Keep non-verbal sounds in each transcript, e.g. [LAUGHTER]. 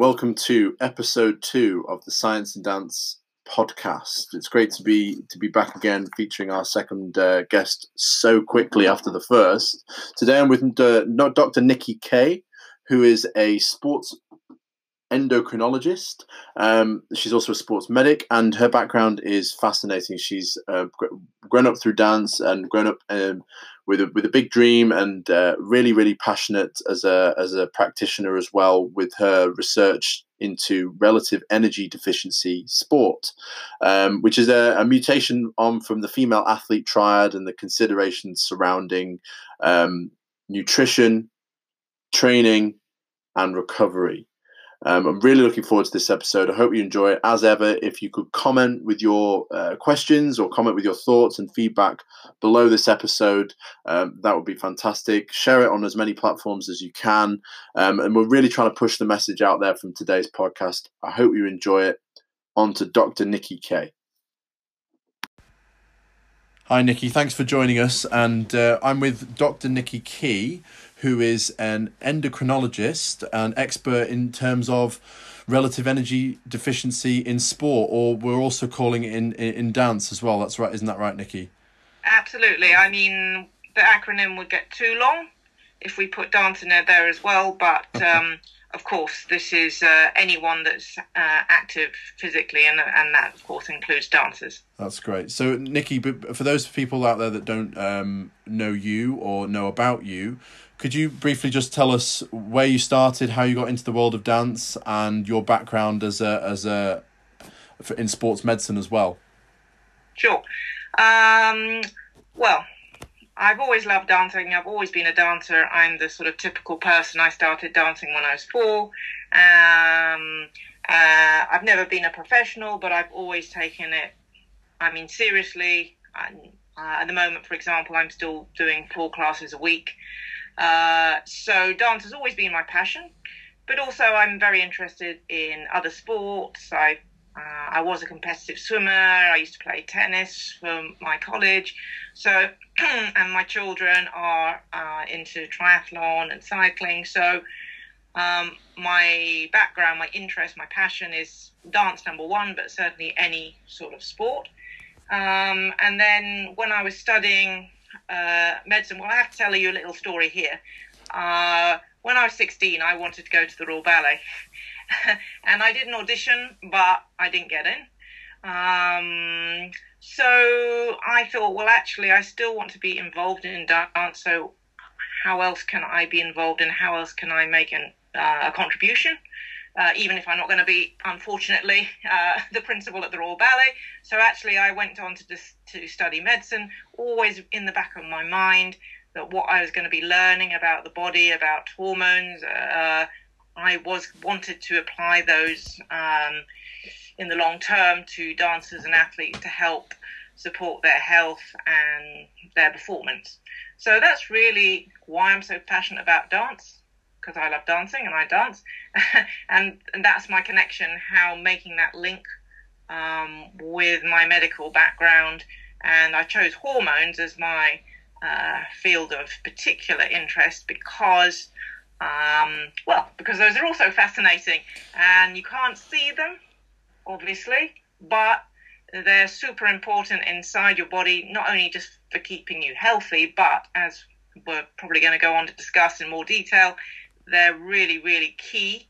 welcome to episode two of the Science and Dance podcast. It's great to be to be back again, featuring our second uh, guest so quickly after the first. Today, I'm with uh, Dr. Nicky Keay, who is a sports endocrinologist. Um, she's also a sports medic, and her background is fascinating. She's uh, grown up through dance and grown up um, with a with a big dream, and uh, really, really passionate as a as a practitioner as well with her research into relative energy deficiency sport, um, which is a, a, mutation on from the female athlete triad and the considerations surrounding um, nutrition, training, and recovery. Um, I'm really looking forward to this episode. I hope you enjoy it. As ever, if you could comment with your uh, questions or comment with your thoughts and feedback below this episode, um, that would be fantastic. Share it on as many platforms as you can. Um, and we're really trying to push the message out there from today's podcast. I hope you enjoy it. On to Dr. Nicky Keay. Hi, Nicky. Thanks for joining us. And uh, I'm with Dr. Nicky Keay who is an endocrinologist, an expert in terms of relative energy deficiency in sport, or we're also calling it in, in dance as well. That's right, isn't that right, Nicky? Absolutely. I mean, the acronym would get too long if we put dance in there, there as well, but. [LAUGHS] Um, of course, this is uh, anyone that's uh, active physically, and and that of course includes dancers. That's great. So, Nicky, for those people out there that don't um, know you or know about you, could you briefly just tell us where you started, how you got into the world of dance, and your background as a as a in sports medicine as well? Sure. Um, well, I've always loved dancing. I've always been a dancer. I'm the sort of typical person. I started dancing when I was four. Um, uh, I've never been a professional, but I've always taken it. I mean, seriously. uh, at the moment, for example, I'm still doing four classes a week. Uh, so dance has always been my passion, but also I'm very interested in other sports. I uh, I was a competitive swimmer. I used to play tennis for my college. So, [CLEARS THROAT] and my children are uh, into triathlon and cycling. So, um, my background, my interest, my passion is dance number one, but certainly any sort of sport. Um, and then when I was studying uh, medicine. Well, I have to tell you a little story here. Uh, when I was 16, I wanted to go to the Royal Ballet. [LAUGHS] and I did an audition, but I didn't get in. Um, so I thought, well, actually, I still want to be involved in dance. So how else can I be involved and how else can I make an, uh, a contribution? Uh, even if I'm not going to be, unfortunately, uh, [LAUGHS] the principal at the Royal Ballet. So actually, I went on to dis- to study medicine, always in the back of my mind that what I was going to be learning about the body, about hormones, uh, I was wanted to apply those um, in the long term to dancers and athletes to help support their health and their performance. So that's really why I'm so passionate about dance because I love dancing and I dance, [LAUGHS] and and that's my connection. How making that link um, with my medical background, and I chose hormones as my uh, field of particular interest because, um, well, because those are also fascinating, and you can't see them, obviously, but they're super important inside your body, not only just for keeping you healthy, but as we're probably going to go on to discuss in more detail, they're really, really key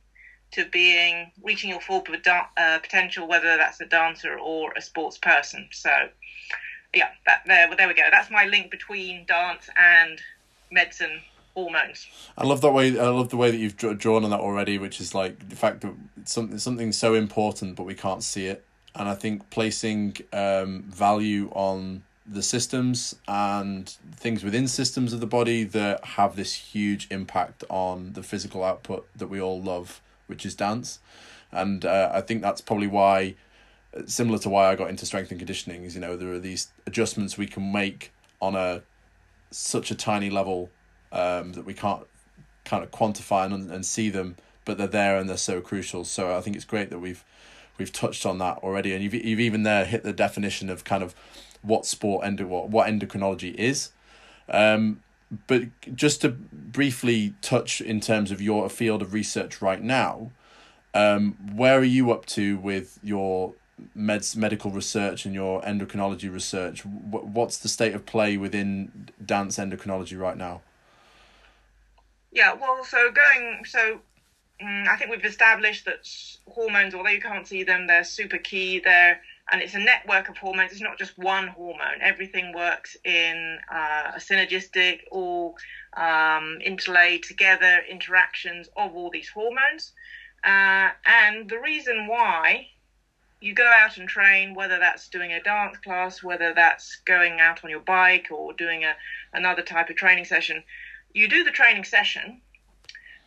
to being reaching your full uh, potential, whether that's a dancer or a sports person. So, yeah, that, there, there we go. That's my link between dance and medicine hormones. I love that way. I love the way that you've drawn on that already, which is like the fact that something something so important, but we can't see it. And I think placing um, value on the systems and things within systems of the body that have this huge impact on the physical output that we all love, which is dance. And uh, I think that's probably why, similar to why I got into strength and conditioning, is you know there are these adjustments we can make on a such a tiny level um, that we can't kind of quantify and, and see them, but they're there and they're so crucial. So I think it's great that we've we've touched on that already, and you've you've even there hit the definition of kind of what sport endo what, what endocrinology is. Um, but just to briefly touch in terms of your field of research right now, Um, where are you up to with your med- medical research and your endocrinology research? what's the state of play within dance endocrinology right now? Yeah, well, so going, so mm, I think we've established that hormones, although you can't see them, they're super key. They're and it's a network of hormones. It's not just one hormone. Everything works in uh, a synergistic, all um, together interactions of all these hormones. Uh, and the reason why you go out and train, whether that's doing a dance class, whether that's going out on your bike or doing a, another type of training session, you do the training session.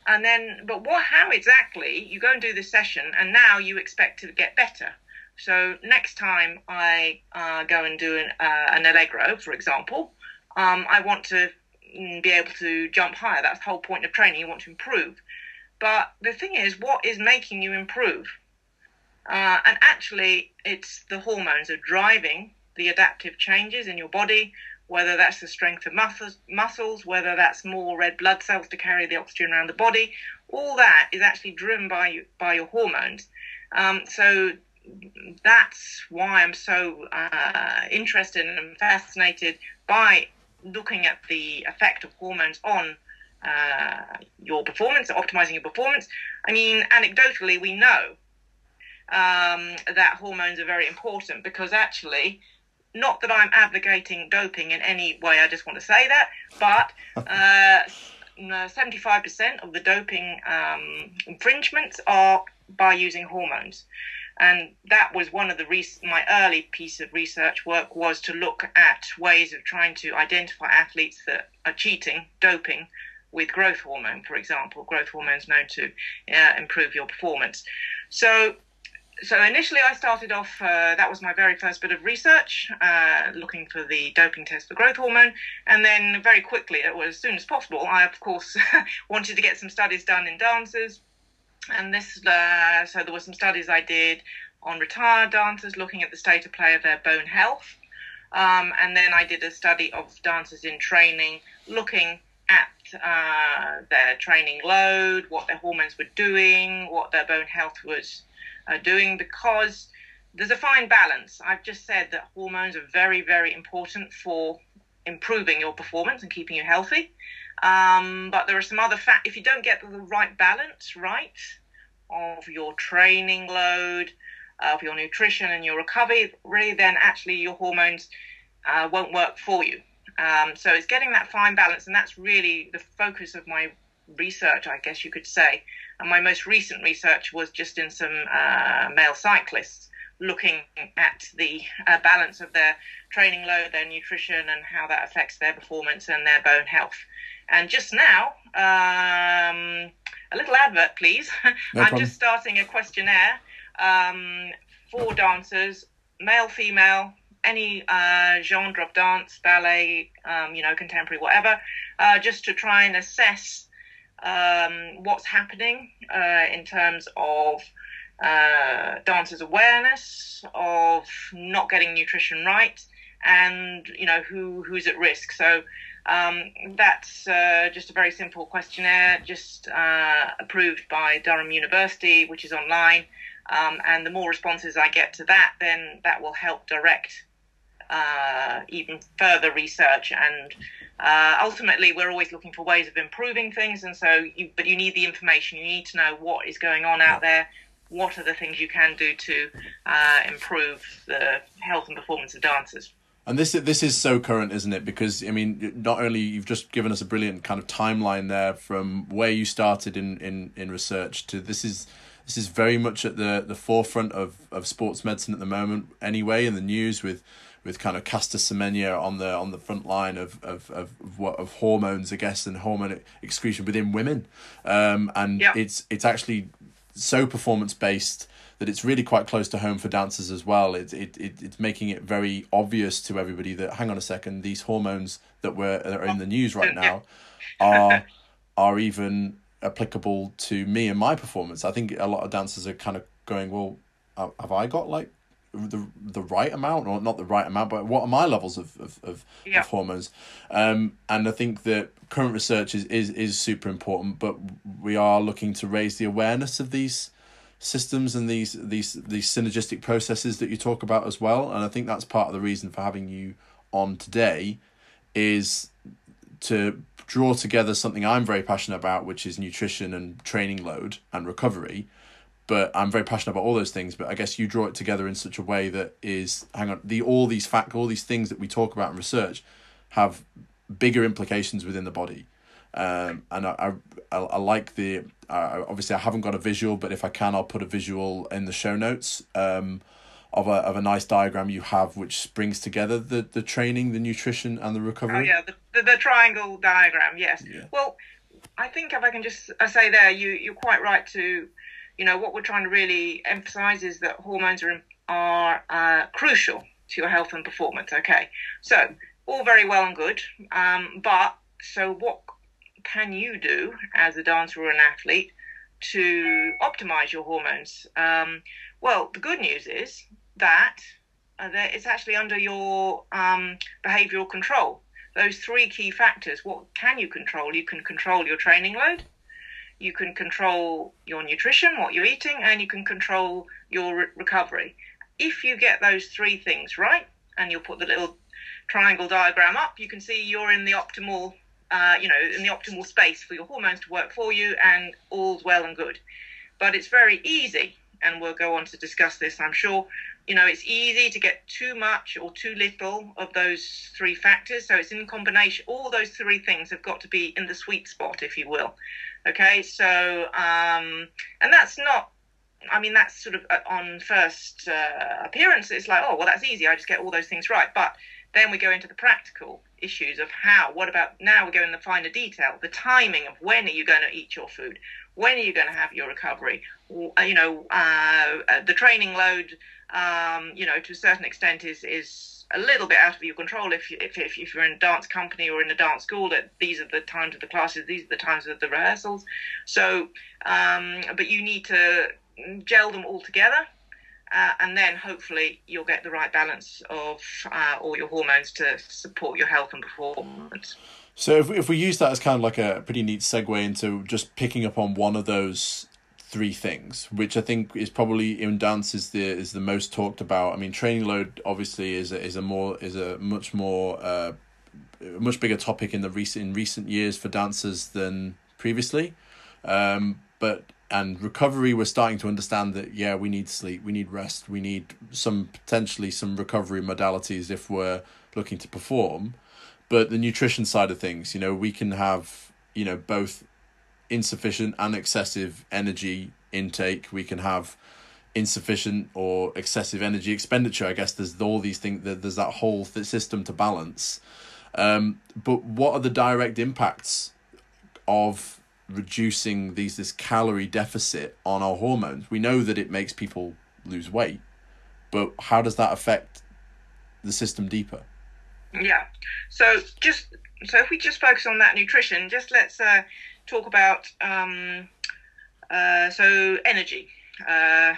And then, but what, how exactly you go and do the session, and now you expect to get better. So next time I uh, go and do an, uh, an allegro, for example, um, I want to mm, be able to jump higher. That's the whole point of training. You want to improve. But the thing is, what is making you improve? Uh, and actually, it's the hormones are driving the adaptive changes in your body, whether that's the strength of muscles, muscles, whether that's more red blood cells to carry the oxygen around the body. All that is actually driven by by your hormones. Um, so that's why I'm so uh, interested and fascinated by looking at the effect of hormones on uh, your performance, optimizing your performance. I mean, anecdotally, we know um, that hormones are very important because actually, not that I'm advocating doping in any way, I just want to say that, but [LAUGHS] uh, 75% of the doping um, infringements are by using hormones. And that was one of the re- my early piece of research work was to look at ways of trying to identify athletes that are cheating, doping, with growth hormone, for example. Growth hormone is known to uh, improve your performance. So, so initially I started off. Uh, that was my very first bit of research, uh, looking for the doping test for growth hormone, and then very quickly, as soon as possible. I of course [LAUGHS] wanted to get some studies done in dancers, and this. Uh, so there were some studies I did on retired dancers, looking at the state of play of their bone health. Um, and then I did a study of dancers in training, looking at uh, their training load, what their hormones were doing, what their bone health was uh, doing, because there's a fine balance. I've just said that hormones are very, very important for improving your performance and keeping you healthy. Um, but there are some other factors. If you don't get the right balance right of your training load, of your nutrition and your recovery, really, then actually your hormones uh, won't work for you. Um, so it's getting that fine balance, and that's really the focus of my research, I guess you could say. And my most recent research was just in some uh, male cyclists, looking at the uh, balance of their training load, their nutrition, and how that affects their performance and their bone health. And just now, um, a little advert, please. [LAUGHS] No I'm just starting a questionnaire um, for dancers, male, female, any uh, genre of dance, ballet, um, you know, contemporary, whatever, uh, just to try and assess um, what's happening uh, in terms of uh, dancers' awareness of not getting nutrition right, and you know who who's at risk. So. Um, that's uh, just a very simple questionnaire, just uh, approved by Durham University, which is online. Um, and the more responses I get to that, then that will help direct uh, even further research. And uh, ultimately we're always looking for ways of improving things. And so you, but you need the information. You need to know what is going on out there. What are the things you can do to uh, improve the health and performance of dancers and this this is so current, isn't it? Because I mean, not only you've just given us a brilliant kind of timeline there from where you started in, in, in research to this is this is very much at the, the forefront of, of sports medicine at the moment. Anyway, in the news with with kind of Caster Semenya on the on the front line of of of of, what, of hormones, I guess, and hormone excretion within women, um, and yeah. it's it's actually so performance based that it's really quite close to home for dancers as well. It, it, it it's making it very obvious to everybody that hang on a second, these hormones that were that are in the news right now are are even applicable to me and my performance. I think a lot of dancers are kind of going, well, have I got like the the right amount or not the right amount but what are my levels of of, of, yeah. of hormones um and i think that current research is, is is super important but we are looking to raise the awareness of these systems and these these these synergistic processes that you talk about as well. And I think that's part of the reason for having you on today is to draw together something I'm very passionate about, which is nutrition and training load and recovery. But I'm very passionate about all those things. But I guess you draw it together in such a way that is hang on the all these fact all these things that we talk about in research have bigger implications within the body. Um, and I, I, I like the uh, obviously I haven't got a visual, but if I can, I'll put a visual in the show notes. Um, of a of a nice diagram you have which brings together the the training, the nutrition, and the recovery. Oh yeah, the the, the triangle diagram. Yes. Yeah. Well, I think if I can just I say there, you you're quite right to, you know, what we're trying to really emphasise is that hormones are are uh, crucial to your health and performance. Okay, so all very well and good, um, but so what can you do as a dancer or an athlete to optimize your hormones? Um, well, the good news is that, uh, it's actually under your um, behavioral control. Those three key factors. What can you control? You can control your training load, you can control your nutrition, what you're eating, and you can control your re- recovery. If you get those three things right, and you'll put the little triangle diagram up, you can see you're in the optimal, uh, you know, in the optimal space for your hormones to work for you, and all's well and good. But it's very easy, and we'll go on to discuss this, I'm sure, you know, it's easy to get too much or too little of those three factors. So it's in combination. All those three things have got to be in the sweet spot, if you will. Okay, so um, and that's not. I mean, that's sort of uh, on first uh, appearance. It's like, oh, well, that's easy. I just get all those things right. But then we go into the practical issues of how. What about now? We go in the finer detail, the timing of when are you going to eat your food? When are you going to have your recovery? You know, uh, uh the training load um, you know, to a certain extent, is is a little bit out of your control. If you, if, if if you're in a dance company or in a dance school, that these are the times of the classes, these are the times of the rehearsals. So, um, but you need to gel them all together. Uh, and then hopefully you'll get the right balance of uh, all your hormones to support your health and performance. So if if we use that as kind of like a pretty neat segue into just picking up on one of those three things, which I think is probably in dance is the is the most talked about. I mean, training load obviously is a, is a more is a much more uh, much bigger topic in the recent in recent years for dancers than previously, um, but and recovery we're starting to understand that yeah we need sleep we need rest we need some potentially some recovery modalities if we're looking to perform but the nutrition side of things you know we can have you know both insufficient and excessive energy intake. We can have insufficient or excessive energy expenditure. I guess there's all these things. that There's that whole system to balance. Um, but what are the direct impacts of reducing these this calorie deficit on our hormones? We know that it makes people lose weight, but how does that affect the system deeper? Yeah. So just so if we just focus on that nutrition, just let's uh, talk about um, uh, so energy. Uh,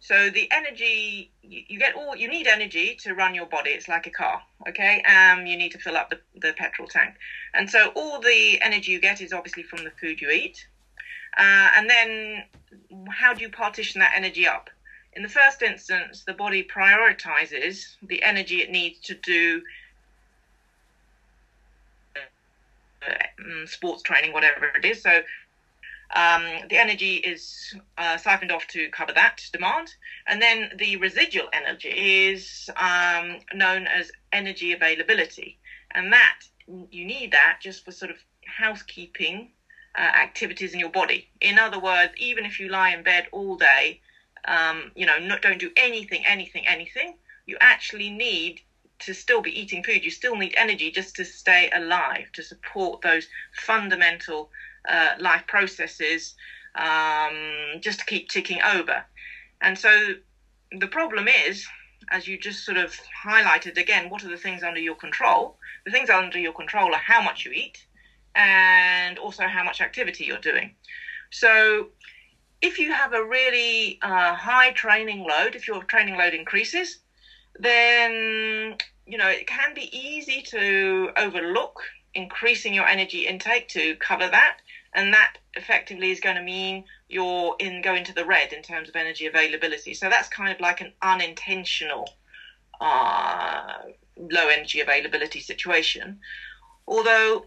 so the energy you, you, get all you need energy to run your body. It's like a car, okay? Um, you need to fill up the, the petrol tank, and so all the energy you get is obviously from the food you eat. Uh, and then how do you partition that energy up? In the first instance, the body prioritizes the energy it needs to do um, sports training, whatever it is. So um, the energy is uh, siphoned off to cover that demand, and then the residual energy is um, known as energy availability, and that you need that just for sort of housekeeping uh, activities in your body. In other words, even if you lie in bed all day, um, you know, not, don't do anything, anything, anything, you actually need to still be eating food, you still need energy just to stay alive, to support those fundamental uh, life processes, um, just to keep ticking over. And so the problem is, as you just sort of highlighted again, what are the things under your control? The things under your control are how much you eat and also how much activity you're doing. So if you have a really uh, high training load, if your training load increases, then you know it can be easy to overlook increasing your energy intake to cover that and that effectively is going to mean you're in go into the red in terms of energy availability. So that's kind of like an unintentional uh, low energy availability situation. Although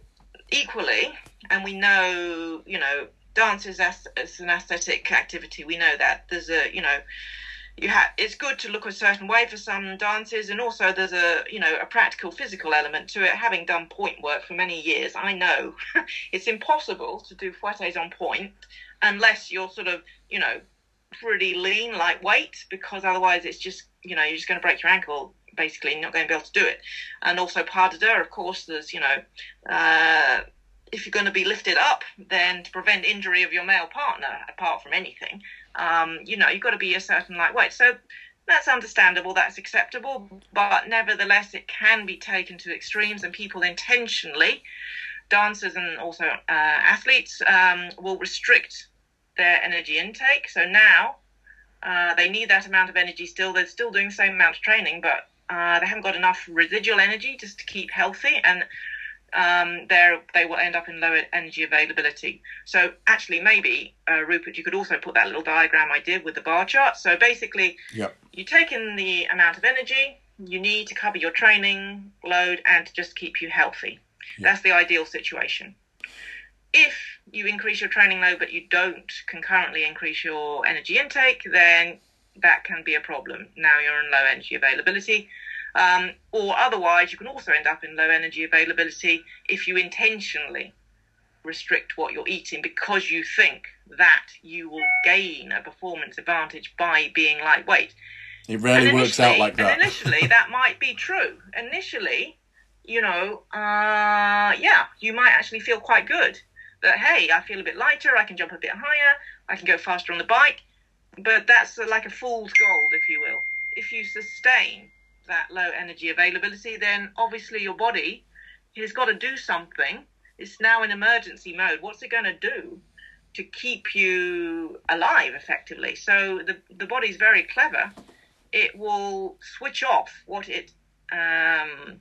equally, and we know, you know, dance is as an aesthetic activity. We know that there's a, you know, you have it's good to look a certain way for some dances and also there's a you know a practical physical element to it. Having done point work for many years i know [LAUGHS] it's impossible to do fouettes on point unless you're sort of you know pretty lean lightweight because otherwise it's just you know you're just going to break your ankle basically you're not going to be able to do it. And also pas de deux of course there's you know uh, if you're going to be lifted up, then to prevent injury of your male partner, apart from anything, um, you know, you've got to be a certain lightweight. So that's understandable, that's acceptable, but nevertheless, it can be taken to extremes, and people intentionally, dancers and also uh, athletes, um, will restrict their energy intake. So now uh, they need that amount of energy still. They're still doing the same amount of training, but uh, they haven't got enough residual energy just to keep healthy. And um, they will end up in lower energy availability. So actually, maybe uh, Rupert, you could also put that little diagram I did with the bar chart. So basically, yep. you take in the amount of energy you need to cover your training load and to just keep you healthy. Yep. That's the ideal situation. If you increase your training load but you don't concurrently increase your energy intake, then that can be a problem. Now you're in low energy availability. Um, or otherwise, you can also end up in low energy availability if you intentionally restrict what you're eating because you think that you will gain a performance advantage by being lightweight. It rarely works out like that. initially, [LAUGHS] that might be true. Initially, you know, uh, yeah, you might actually feel quite good. That hey, I feel a bit lighter. I can jump a bit higher. I can go faster on the bike. But that's like a fool's gold, if you will. If you sustain that low energy availability, then obviously your body has got to do something. It's now in emergency mode. What's it going to do to keep you alive effectively? So the the body's very clever. It will switch off what it um,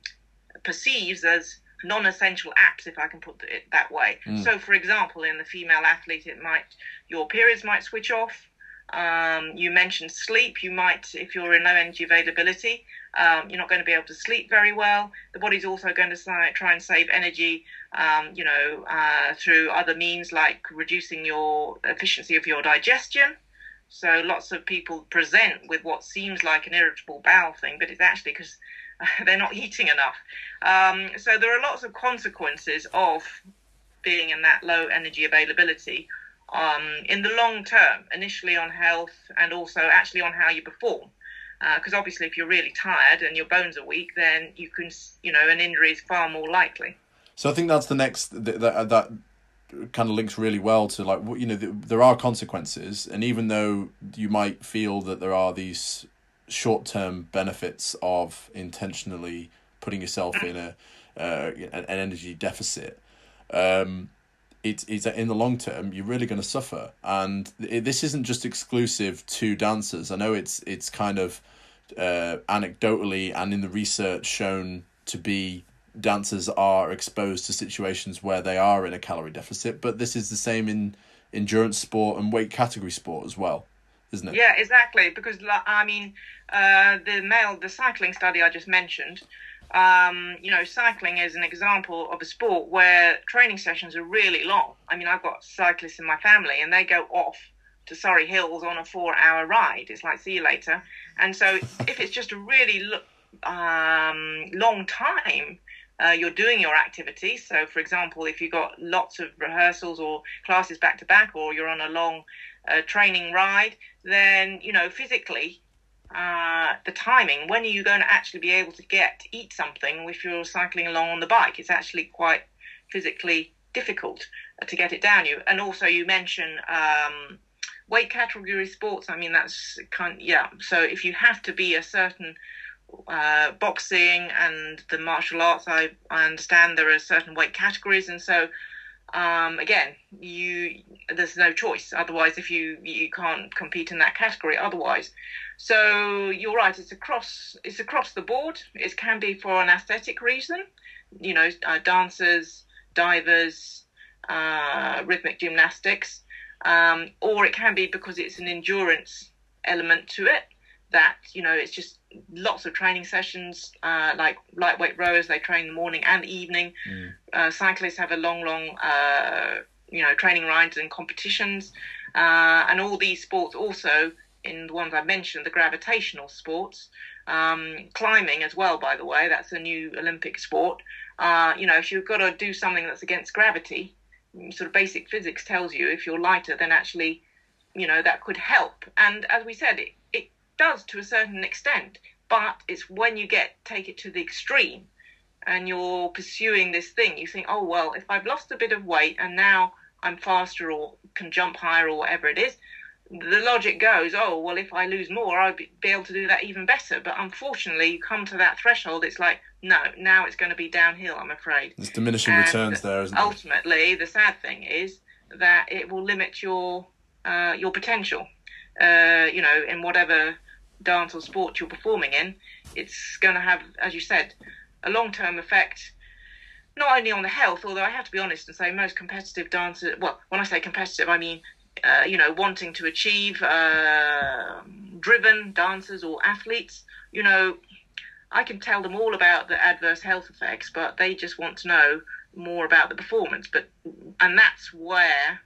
perceives as non-essential apps, if I can put it that way. Mm. So, for example, in the female athlete, it might your periods might switch off. Um, you mentioned sleep. You might, if you're in low energy availability, um, you're not going to be able to sleep very well. The body's also going to try and save energy, um, you know, uh, through other means like reducing your efficiency of your digestion. So lots of people present with what seems like an irritable bowel thing, but it's actually because [LAUGHS] they're not eating enough. Um, so there are lots of consequences of being in that low energy availability um, in the long term, initially on health and also actually on how you perform. Because uh, obviously if you're really tired and your bones are weak then you can you know an injury is far more likely. So i think that's the next that that, that kind of links really well to like you know there are consequences. And even though you might feel that there are these short-term benefits of intentionally putting yourself in a uh, an energy deficit um, it's, in the long term you're really going to suffer. And it, this isn't just exclusive to dancers. I know it's it's kind of uh, anecdotally and in the research shown to be dancers are exposed to situations where they are in a calorie deficit but this is the same in endurance sport and weight category sport as well isn't it? Yeah exactly because i mean uh, the male the cycling study i just mentioned um, you know, cycling is an example of a sport where training sessions are really long. I mean, I've got cyclists in my family, and they go off to Surrey Hills on a four-hour ride. It's like see you later. And so, if it's just a really um, long time, uh, you're doing your activity. So, for example, if you've got lots of rehearsals or classes back to back, or you're on a long uh, training ride, then you know physically uh, the timing. When are you going to actually be able to get to eat something if you're cycling along on the bike? It's actually quite physically difficult to get it down you. And also, you mention um, weight category sports. I mean, that's kind yeah. So if you have to be a certain uh, boxing and the martial arts, I, I understand there are certain weight categories, and so um, again, you there's no choice. Otherwise, if you you can't compete in that category, otherwise. So you're right. It's across it's across the board. It can be for an aesthetic reason. You know, uh, dancers, divers, uh, rhythmic gymnastics. um, or it can be because it's an endurance element to it. That you know, it's just lots of training sessions, uh, like lightweight rowers. They train in the morning and evening. Mm. Uh, cyclists have a long, long, uh, you know, training rides and competitions, uh, and all these sports also in the ones I mentioned, the gravitational sports, um, climbing as well. By the way, that's a new Olympic sport. Uh, you know, if you've got to do something that's against gravity, sort of basic physics tells you if you're lighter, then actually, you know, that could help. And as we said, it, it does to a certain extent, but it's when you get take it to the extreme and you're pursuing this thing, you think, oh well, if I've lost a bit of weight and now I'm faster or can jump higher or whatever it is, the logic goes, oh, well, if I lose more, I'll be, able to do that even better. But unfortunately, you come to that threshold, it's like, no, now it's going to be downhill, I'm afraid. There's diminishing and returns there, isn't ultimately, the sad thing is that it will limit your uh, your potential. Uh, you know, in whatever dance or sport you're performing in, it's going to have, as you said, a long term effect not only on the health, although I have to be honest and say most competitive dancers, well, when I say competitive, I mean uh, you know, wanting to achieve, uh, driven dancers or athletes, you know, I can tell them all about the adverse health effects, but they just want to know more about the performance. But and that's where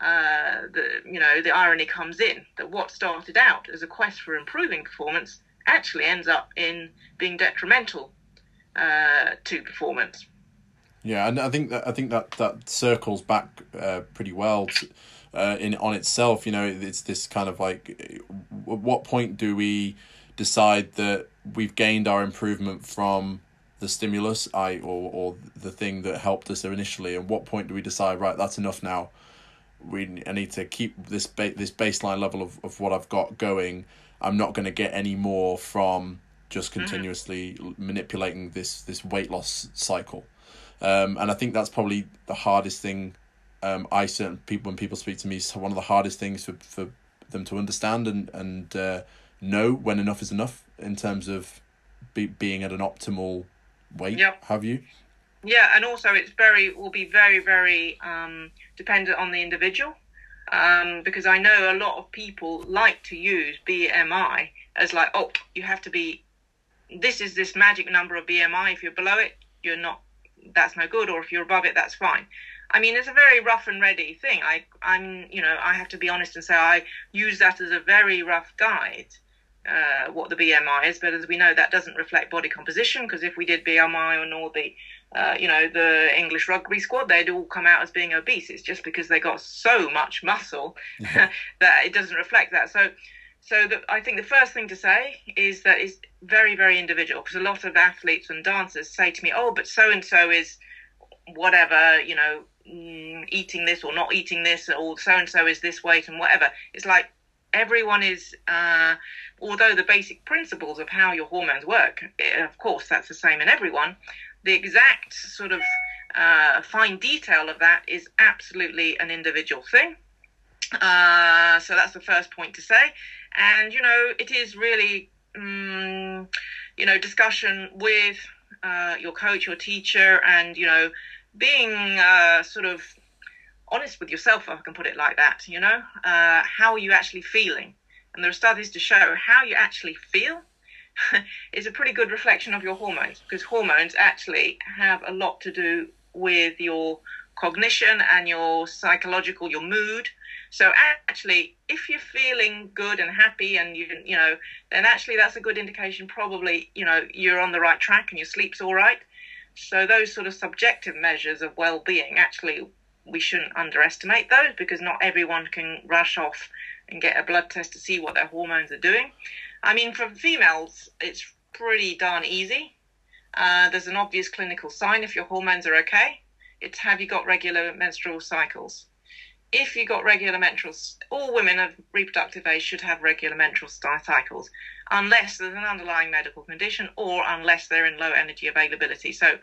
uh, the you know the irony comes in that what started out as a quest for improving performance actually ends up in being detrimental uh, to performance. Yeah, and I think that I think that that circles back uh, pretty well. To, uh, in on itself. You know, it's this kind of like, at what point do we decide that we've gained our improvement from the stimulus, I or or the thing that helped us initially, and what point do we decide right that's enough now? We I need to keep this ba- this baseline level of, of what I've got going. I'm not going to get any more from just mm-hmm. continuously mm-hmm. manipulating this this weight loss cycle. Um, and I think that's probably the hardest thing um, I certain people when people speak to me, one of the hardest things for, for them to understand and and uh, know when enough is enough in terms of be, being at an optimal weight. Yep. Have you? Yeah, and also it's very will be very very um, dependent on the individual. Um, because I know a lot of people like to use BMI as like, oh, you have to be, this is this magic number of BMI. If you're below it, you're not, that's no good, or if you're above it, that's fine. I mean, it's a very rough and ready thing. I, I'm, you know, I have to be honest and say I use that as a very rough guide. Uh, what the BMI is, but as we know, that doesn't reflect body composition because if we did BMI on all the, uh, you know, the English rugby squad, they'd all come out as being obese. It's just because they got so much muscle [LAUGHS] that it doesn't reflect that. So, so the, I think the first thing to say is that it's very, very individual because a lot of athletes and dancers say to me, "Oh, but so and so is." whatever, you know, mm, eating this or not eating this, or so and so is this weight and whatever. It's like everyone is, uh, although the basic principles of how your hormones work, eh, of course, that's the same in everyone. The exact sort of uh, fine detail of that is absolutely an individual thing. Uh, so that's the first point to say. And, you know, it is really, um, you know, discussion with uh, your coach, your teacher, and, you know, being uh, sort of honest with yourself, if I can put it like that, you know, uh, how are you actually feeling? And there are studies to show how you actually feel [LAUGHS] is a pretty good reflection of your hormones because hormones actually have a lot to do with your cognition and your psychological, your mood. So actually, if you're feeling good and happy and you you know, then actually that's a good indication probably, you know, you're on the right track and your sleep's all right. So those sort of subjective measures of well-being, actually, we shouldn't underestimate those because not everyone can rush off and get a blood test to see what their hormones are doing. I mean, for females, it's pretty darn easy. Uh, there's an obvious clinical sign if your hormones are okay. It's have you got regular menstrual cycles? If you got regular menstrual, all women of reproductive age should have regular menstrual cycles unless there's an underlying medical condition or unless they're in low energy availability. So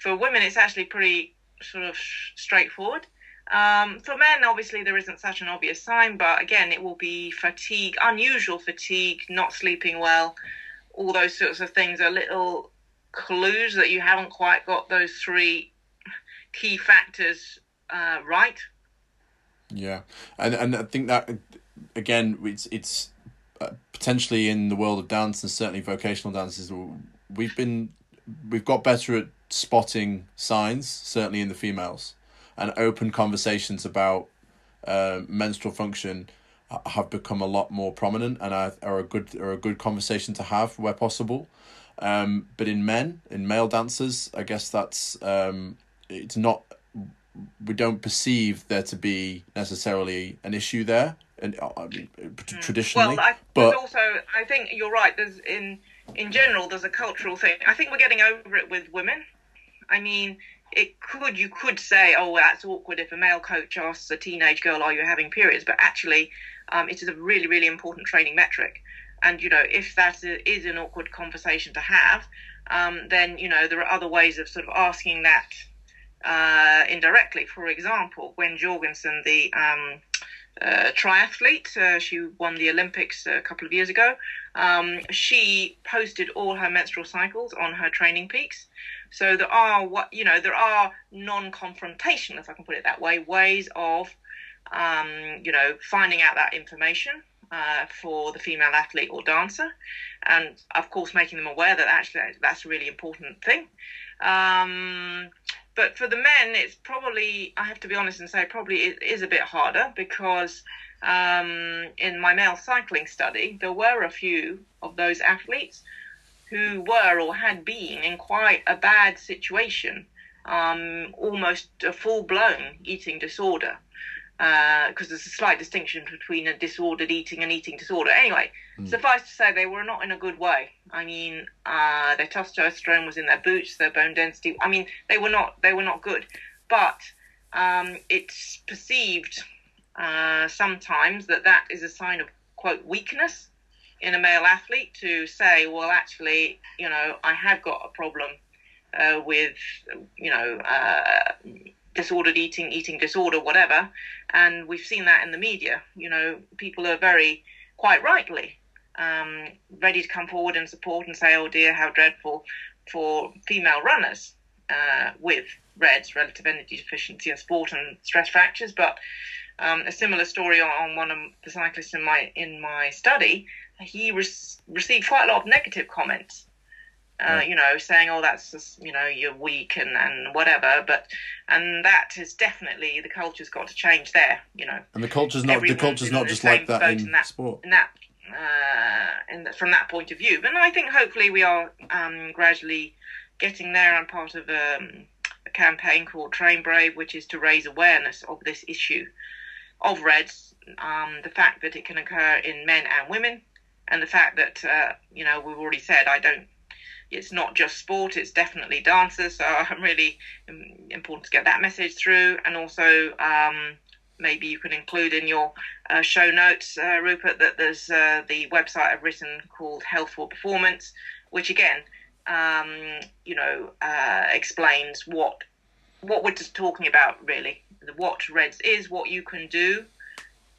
for women, it's actually pretty sort of straightforward. Um, for men, obviously, there isn't such an obvious sign, but again, it will be fatigue, unusual fatigue, not sleeping well, all those sorts of things are little clues that you haven't quite got those three key factors uh, right. Yeah, and and I think that again, it's it's uh, potentially in the world of dance and certainly vocational dances, we've been we've got better at spotting signs, certainly in the females, and open conversations about uh, menstrual function have become a lot more prominent and are, are a good are a good conversation to have where possible. Um, but in men, in male dancers, I guess that's um, it's not. We don't perceive there to be necessarily an issue there, and uh, I mean, mm. traditionally. Well, I, but also I think you're right. There's in in general there's a cultural thing. I think we're getting over it with women. I mean, it could you could say, oh, that's awkward if a male coach asks a teenage girl, "Are you having periods?" But actually, um, it is a really really important training metric. And you know, if that is an awkward conversation to have, um, then you know there are other ways of sort of asking that uh, indirectly. For example, Gwen Jorgensen, the um, uh, triathlete, uh, she won the Olympics a couple of years ago. Um, she posted all her menstrual cycles on her TrainingPeaks. So there are what you know there are non-confrontational, if I can put it that way, ways of um, you know finding out that information uh, for the female athlete or dancer, and of course making them aware that actually that's a really important thing. Um, but for the men, it's probably I have to be honest and say probably it is a bit harder because um, in my male cycling study there were a few of those athletes who were or had been in quite a bad situation, um, almost a full blown eating disorder because uh, there's a slight distinction between a disordered eating and eating disorder. Anyway, mm. suffice to say, they were not in a good way. I mean, uh, their testosterone was in their boots, their bone density. I mean, they were not they were not good. But um, it's perceived uh, sometimes that that is a sign of quote weakness in a male athlete to say, well, actually, you know, I have got a problem uh, with, you know uh, disordered eating, eating disorder, whatever. And we've seen that in the media. You know, people are very, quite rightly, um, ready to come forward and support and say, oh dear, how dreadful for female runners uh, with REDS, relative energy deficiency in sport and stress fractures. But um, a similar story on, on, one of the cyclists in my in my study, he re- received quite a lot of negative comments uh, you know, saying, "Oh, that's just, you know, you're weak and and whatever." But and that is definitely the culture's got to change there. You know, and the culture's not the culture's not just like that in, in that, sport. In that, uh, in the, from that point of view, but I think hopefully we are um, gradually getting there. I'm part of um, a campaign called Train Brave, which is to raise awareness of this issue of REDS, um, the fact that it can occur in men and women, and the fact that uh, you know we've already said I don't it's not just sport, it's definitely dancers. So [LAUGHS] I'm really um, important to get that message through. And also, um, maybe you can include in your uh, show notes, uh, Rupert, that there's uh, the website I've written called Health for Performance, which again, um, you know, uh, explains what what we're just talking about really. What REDS is, what you can do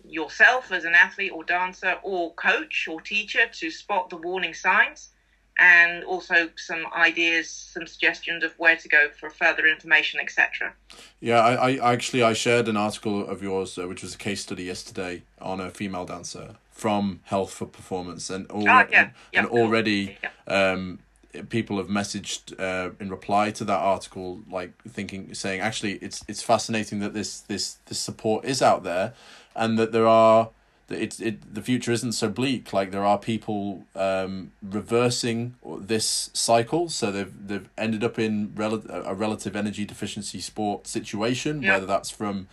yourself as an athlete or dancer or coach or teacher to spot the warning signs and also some ideas, some suggestions of where to go for further information, etc. Yeah, I, I actually I shared an article of yours, uh, which was a case study yesterday on a female dancer from Health for Performance, and oh, yeah. and, yeah, and already yeah. um, people have messaged uh, in reply to that article, like thinking, saying, actually, it's it's fascinating that this this this support is out there, and that there are that it's it the future isn't so bleak. Like there are people um, reversing this cycle, so they've they've ended up in rel- a relative energy deficiency sport situation, yeah. whether that's from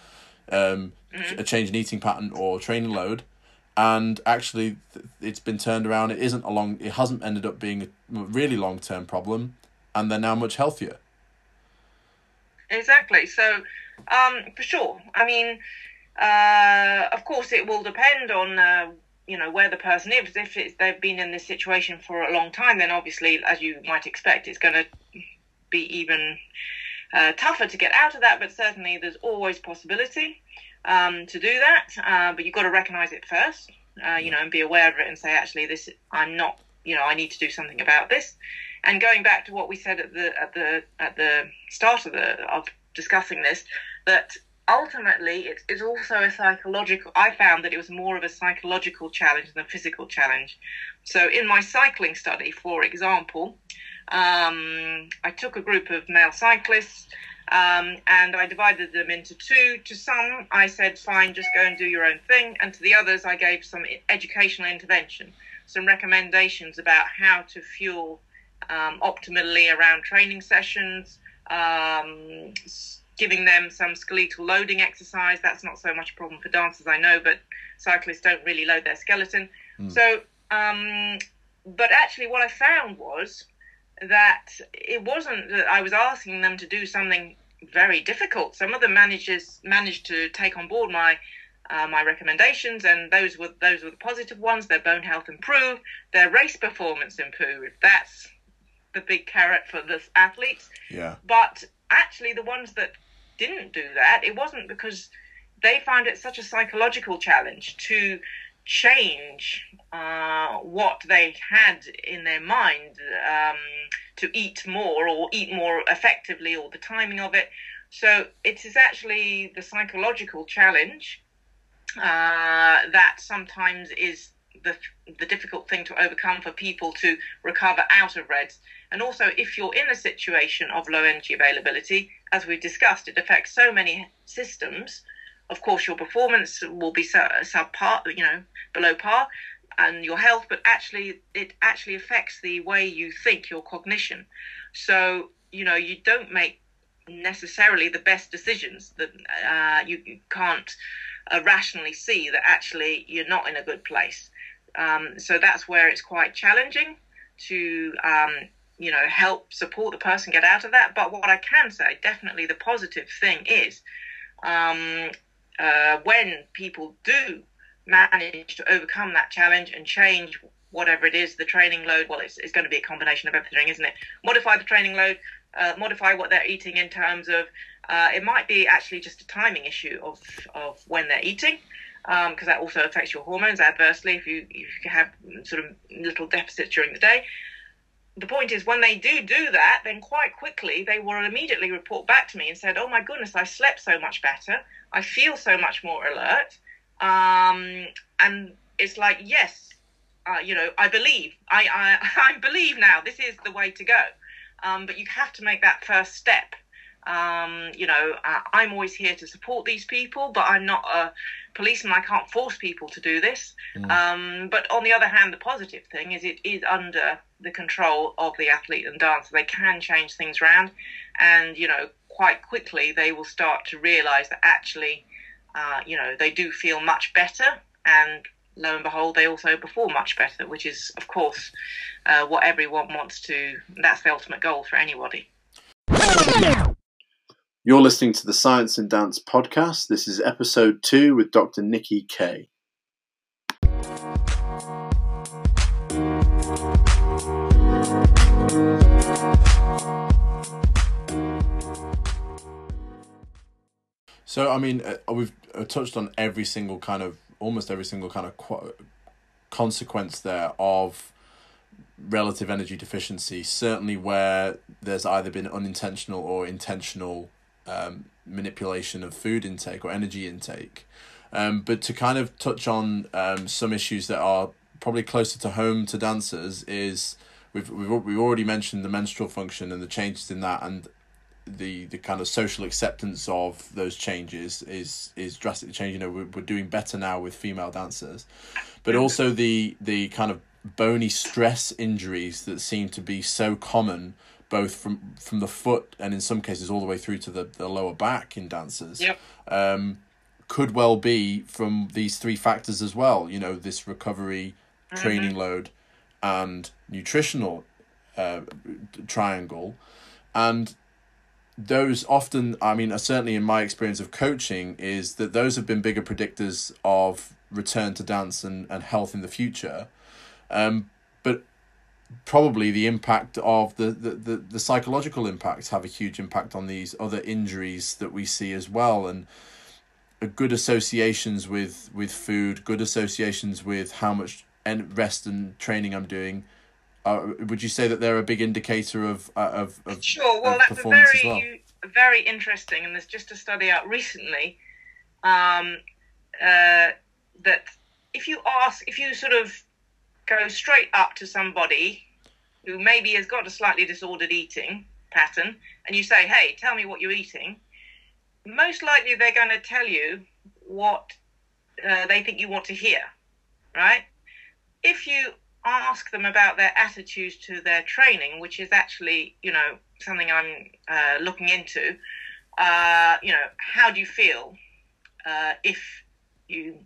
um, mm-hmm. a change in eating pattern or training load, and actually it's been turned around. It isn't a long. It hasn't ended up being a really long term problem, and they're now much healthier. Exactly. So, um, for sure. I mean uh, of course, it will depend on uh, you know where the person is. If it's, they've been in this situation for a long time, then obviously, as you might expect, it's going to be even uh, tougher to get out of that. But certainly, there's always possibility um, to do that. Uh, but you've got to recognise it first, uh, you know, and be aware of it and say, actually, this I'm not. You know, I need to do something about this. And going back to what we said at the at the at the start of the of discussing this, that ultimately, it's, it's also a psychological. I found that it was more of a psychological challenge than a physical challenge. So, in my cycling study, for example, um, I took a group of male cyclists um, and I divided them into two. To some, I said, fine, just go and do your own thing. And to the others, I gave some educational intervention, some recommendations about how to fuel um, optimally around training sessions, um, giving them some skeletal loading exercise. That's not so much a problem for dancers, I know, but cyclists don't really load their skeleton. Mm. So, um, but actually, what I found was that it wasn't that I was asking them to do something very difficult. Some of them managers managed to take on board my uh, my recommendations, and those were those were the positive ones. Their bone health improved, their race performance improved. That's the big carrot for the athletes. Yeah. But actually, the ones that didn't do that, it wasn't because they found it such a psychological challenge to change uh, what they had in their mind um, to eat more or eat more effectively or the timing of it. So it is actually the psychological challenge uh, that sometimes is the the difficult thing to overcome for people to recover out of RED-S. And also, if you're in a situation of low energy availability, as we've discussed, it affects so many systems of course your performance will be subpar, you know, below par, and your health, but actually it actually affects the way you think, your cognition. So you know you don't make necessarily the best decisions. That uh, you, you, can't uh, rationally see that actually you're not in a good place. Um, so that's where it's quite challenging to um, you know help support the person get out of that. But what I can say, definitely the positive thing is um, uh, when people do manage to overcome that challenge and change whatever it is, the training load, well, it's, it's going to be a combination of everything, isn't it? Modify the training load, uh, modify what they're eating in terms of, uh, it might be actually just a timing issue of, of when they're eating, because um, that also affects your hormones adversely if you, if you have sort of little deficits during the day. The point is, when they do do that, then quite quickly they will immediately report back to me and said, "Oh my goodness, I slept so much better. I feel so much more alert. Um, and it's like, yes, uh, you know, I believe. I, I, [LAUGHS] I believe now this is the way to go. Um, but you have to make that first step. Um, you know, uh, I'm always here to support these people, but I'm not a policeman. I can't force people to do this. Mm. Um, but on the other hand, the positive thing is it is under the control of the athlete and dancer. They can change things around, and you know, quite quickly they will start to realize that actually, uh, you know, they do feel much better and lo and behold, they also perform much better, which is, of course, uh, what everyone wants to. That's the ultimate goal for anybody. You're listening to the Science and Dance podcast. This is episode two with Dr. Nicky Keay. So I mean, uh, we've uh, touched on every single kind of, almost every single kind of qu- consequence there of relative energy deficiency. Certainly, where there's either been unintentional or intentional um, manipulation of food intake or energy intake. Um, but to kind of touch on um, some issues that are probably closer to home to dancers is we've we've we've already mentioned the menstrual function and the changes in that, and the the kind of social acceptance of those changes is is drastically changing. You know, we're, we're doing better now with female dancers, but also the the kind of bony stress injuries that seem to be so common both from from the foot and in some cases all the way through to the, the lower back in dancers yep. um, could well be from these three factors as well you know this recovery mm-hmm. training load and nutritional uh, triangle and those often, I mean, uh, certainly in my experience of coaching, is that those have been bigger predictors of return to dance and, and health in the future. Um, but probably the impact of the, the, the, the psychological impacts have a huge impact on these other injuries that we see as well. And good associations with, with food, good associations with how much rest and training I'm doing uh, would you say that they're a big indicator of uh, of, of sure? Well, of that's a very well? very interesting, and there's just a study out recently um, uh, that if you ask, if you sort of go straight up to somebody who maybe has got a slightly disordered eating pattern, and you say, "Hey, tell me what you're eating," most likely they're going to tell you what uh, they think you want to hear, right? If you ask them about their attitudes to their training, which is actually, you know, something I'm uh, looking into. Uh, you know, how do you feel uh, if you,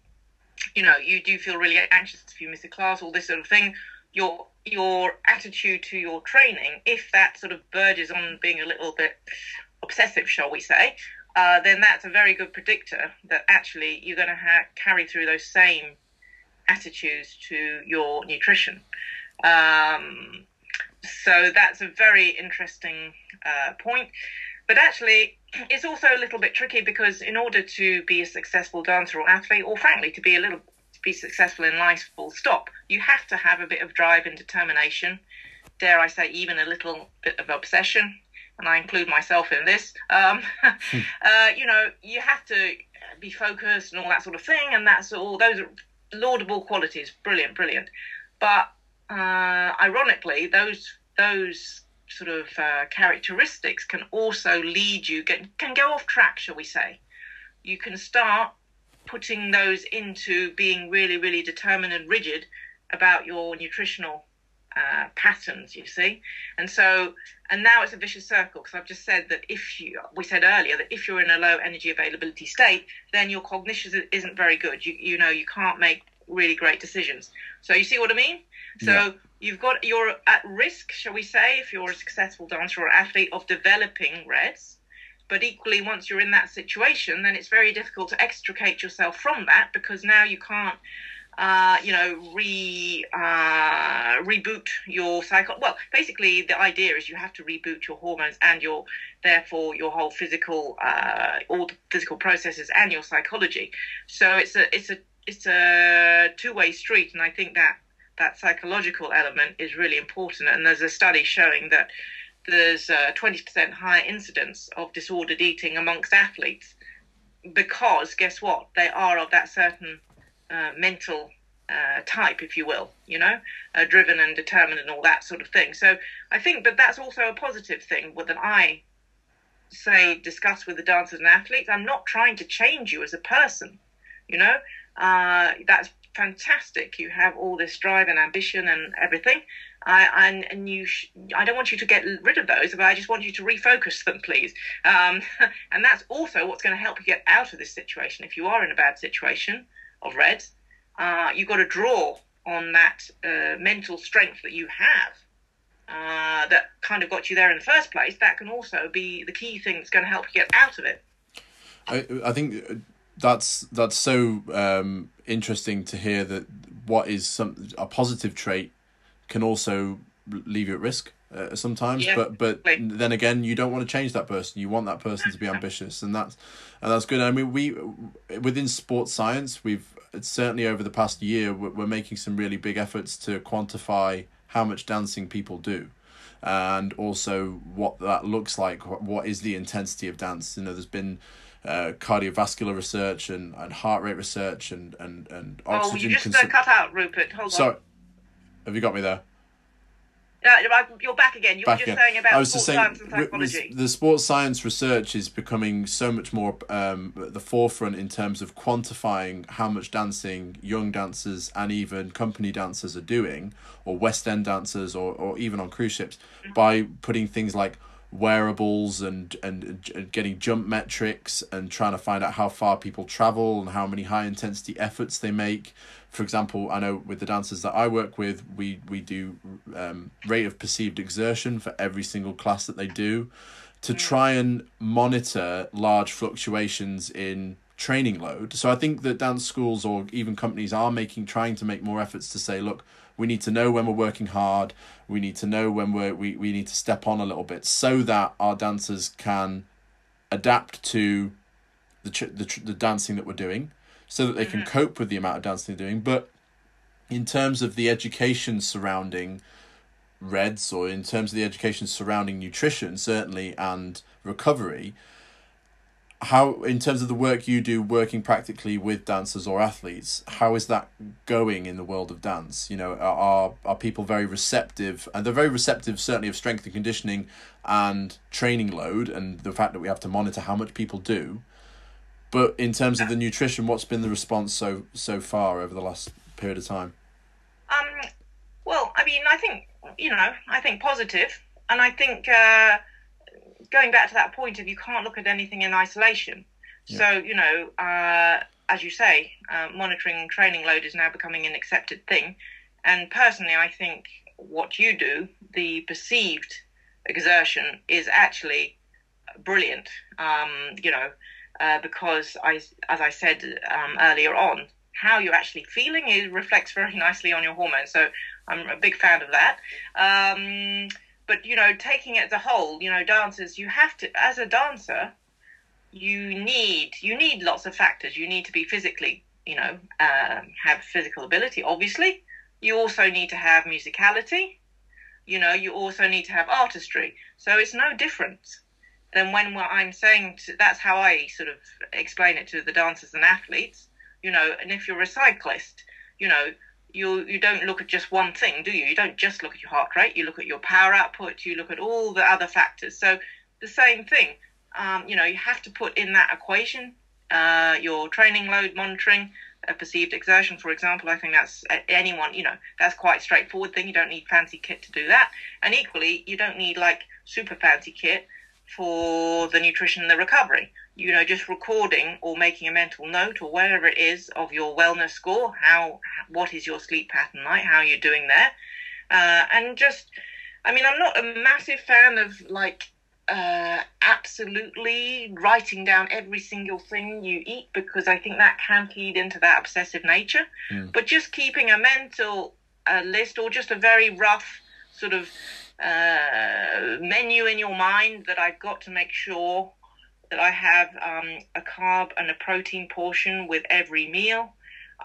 you know, you do feel really anxious if you miss a class, all this sort of thing. Your your attitude to your training, if that sort of verges on being a little bit obsessive, shall we say, uh, then that's a very good predictor that actually you're going to ha- carry through those same attitudes to your nutrition. Um, so that's a very interesting uh, point. But actually, it's also a little bit tricky because in order to be a successful dancer or athlete, or frankly, to be a little to be successful in life, full stop, you have to have a bit of drive and determination. Dare I say, even a little bit of obsession, and I include myself in this. Um, hmm. [LAUGHS] uh, you know, you have to be focused and all that sort of thing, and that's all. Those are laudable qualities, brilliant, brilliant. But uh, ironically, those those sort of uh, characteristics can also lead you can, can go off track, shall we say? You can start putting those into being really, really determined and rigid about your nutritional uh, patterns, you see. And so, and now it's a vicious circle because I've just said that if you, we said earlier that if you're in a low energy availability state, then your cognition isn't very good. You, you know, you can't make really great decisions. So you see what I mean? So yeah. you've got, you're at risk, shall we say, if you're a successful dancer or athlete of developing RED-S. But equally, once you're in that situation, then it's very difficult to extricate yourself from that because now you can't uh, you know, re uh, reboot your cycle. Well, basically, the idea is you have to reboot your hormones and your, therefore, your whole physical, uh, all the physical processes and your psychology. So it's a it's a it's a two way street, and I think that that psychological element is really important. And there's a study showing that there's a 20% higher incidence of disordered eating amongst athletes because guess what? They are of that certain uh, mental uh, type, if you will, you know, uh, driven and determined and all that sort of thing. So I think that that's also a positive thing that I say discuss with the dancers and athletes. I'm not trying to change you as a person, you know. Uh, that's fantastic. You have all this drive and ambition and everything. I, and, and you, sh- I don't want you to get rid of those, but I just want you to refocus them, please. Um, [LAUGHS] and that's also what's going to help you get out of this situation. If you are in a bad situation of red, uh, you've got to draw on that uh, mental strength that you have uh, that kind of got you there in the first place. That can also be the key thing that's going to help you get out of it. I I think that's that's so um, interesting to hear that what is some a positive trait can also leave you at risk uh, sometimes yeah, but but then again you don't want to change that person you want that person to be ambitious and that's and that's good i mean we within sports science we've certainly over the past year we're making some really big efforts to quantify how much dancing people do and also what that looks like what is the intensity of dance you know there's been uh, cardiovascular research and, and heart rate research and and and oxygen. Oh, you just consu- uh, cut out, Rupert. Hold Sorry. on. Have you got me there? You're back again. You back were just again. saying about I was sports just saying, science and psychology. The sports science research is becoming so much more um, at the forefront in terms of quantifying how much dancing young dancers and even company dancers are doing, or West End dancers, or, or even on cruise ships, mm-hmm. by putting things like wearables and, and and getting jump metrics and trying to find out how far people travel and how many high intensity efforts they make for example, I know with the dancers that I work with, we we do um, rate of perceived exertion for every single class that they do, to try and monitor large fluctuations in training load. So I think that dance schools or even companies are making trying to make more efforts to say, look, we need to know when we're working hard. We need to know when we're we, we need to step on a little bit so that our dancers can adapt to the the the dancing that we're doing so that they can mm-hmm. cope with the amount of dancing they're doing. But in terms of the education surrounding RED-S or in terms of the education surrounding nutrition, certainly, and recovery how in terms of the work you do working practically with dancers or athletes how is that going in the world of dance you know are are people very receptive and they're very receptive certainly of strength and conditioning and training load and the fact that we have to monitor how much people do but in terms of the nutrition what's been the response so so far over the last period of time um well i mean i think you know i think positive and i think uh going back to that point of you can't look at anything in isolation. Yeah. So you know, uh, as you say, uh, monitoring training load is now becoming an accepted thing. And personally, I think what you do, the perceived exertion, is actually brilliant. Um, you know, uh, because I, as I said um, earlier on, how you're actually feeling it reflects very nicely on your hormones. So I'm a big fan of that. Um, but you know, taking it as a whole, you know, dancers, you have to, as a dancer, you need you need lots of factors. You need to be physically, you know, um, have physical ability. Obviously, you also need to have musicality. You know, you also need to have artistry. So it's no different than when I'm saying to, that's how I sort of explain it to the dancers and athletes. You know, and if you're a cyclist, you know, you you don't look at just one thing, do you? You don't just look at your heart rate. You look at your power output. You look at all the other factors. So the same thing. Um, you know, you have to put in that equation uh, your training load monitoring, perceived exertion, for example. I think that's anyone. You know, that's quite straightforward thing. You don't need fancy kit to do that. And equally, you don't need like super fancy kit for the nutrition and the recovery. You know, just recording or making a mental note or whatever it is of your wellness score. How, what is your sleep pattern like? How are you doing there? Uh, and just, I mean, I'm not a massive fan of like uh, absolutely writing down every single thing you eat because I think that can feed into that obsessive nature. Mm. But just keeping a mental uh, list or just a very rough sort of uh, menu in your mind that I've got to make sure that I have um, a carb and a protein portion with every meal.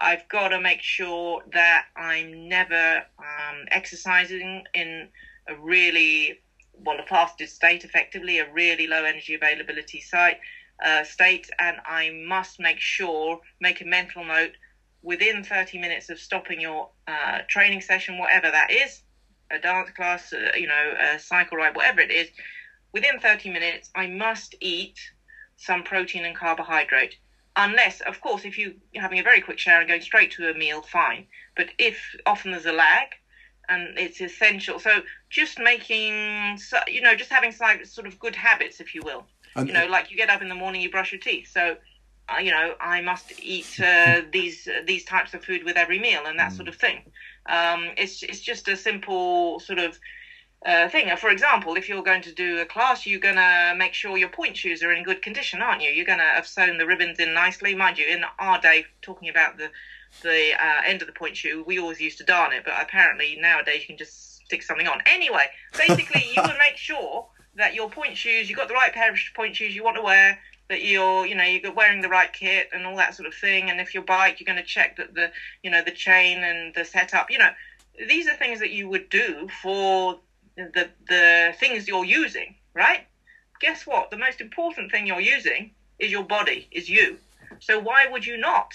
I've got to make sure that I'm never um, exercising in a really, well, a fasted state, effectively, a really low energy availability site, uh, state, and I must make sure, make a mental note within 30 minutes of stopping your uh, training session, whatever that is, a dance class, uh, you know, a cycle ride, whatever it is, within 30 minutes, I must eat some protein and carbohydrate. Unless, of course, if you're having a very quick shower and going straight to a meal, fine. But if often there's a lag, and it's essential. So just making, you know, just having sort of good habits, if you will. And, you know, like you get up in the morning, you brush your teeth. So, uh, you know, I must eat uh, [LAUGHS] these uh, these types of food with every meal and that mm. sort of thing. Um, it's it's just a simple sort of uh, thing. For example, if you're going to do a class, you're going to make sure your pointe shoes are in good condition, aren't you? You're going to have sewn the ribbons in nicely, mind you. In our day, talking about the the uh, end of the pointe shoe, we always used to darn it, but apparently nowadays you can just stick something on. Anyway, basically, you [LAUGHS] will make sure that your pointe shoes, you've got the right pair of pointe shoes you want to wear, that you're you know you're wearing the right kit and all that sort of thing. And if your bike you're going to check that the you know the chain and the setup you know these are things that you would do for the the things you're using right? Guess what? The most important thing you're using is your body is you. So why would you not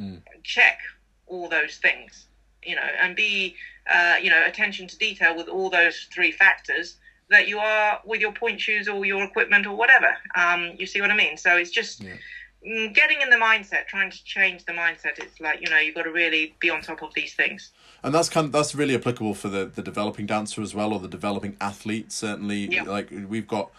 mm. check all those things you know and be uh, you know attention to detail with all those three factors that you are with your pointe shoes or your equipment or whatever. Um, you see what I mean? So it's just yeah. Mm, getting in the mindset, trying to change the mindset. It's like you know you've got to really be on top of these things. And that's kind of, that's really applicable for the the developing dancer as well, or the developing athlete. Certainly, yeah. like we've got.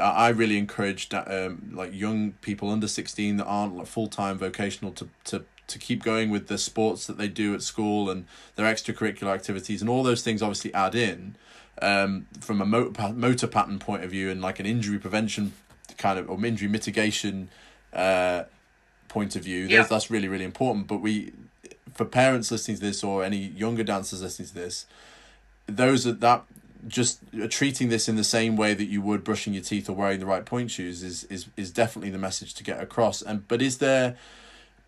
I really encourage um, like young people under sixteen that aren't like full time vocational to to to keep going with the sports that they do at school and their extracurricular activities and all those things obviously add in um, from a motor, motor pattern point of view and like an injury prevention kind of or injury mitigation uh, point of view. Yeah. That's really really important. But we, for parents listening to this or any younger dancers listening to this, those are that just treating this in the same way that you would brushing your teeth or wearing the right pointe shoes is is is definitely the message to get across. And but is there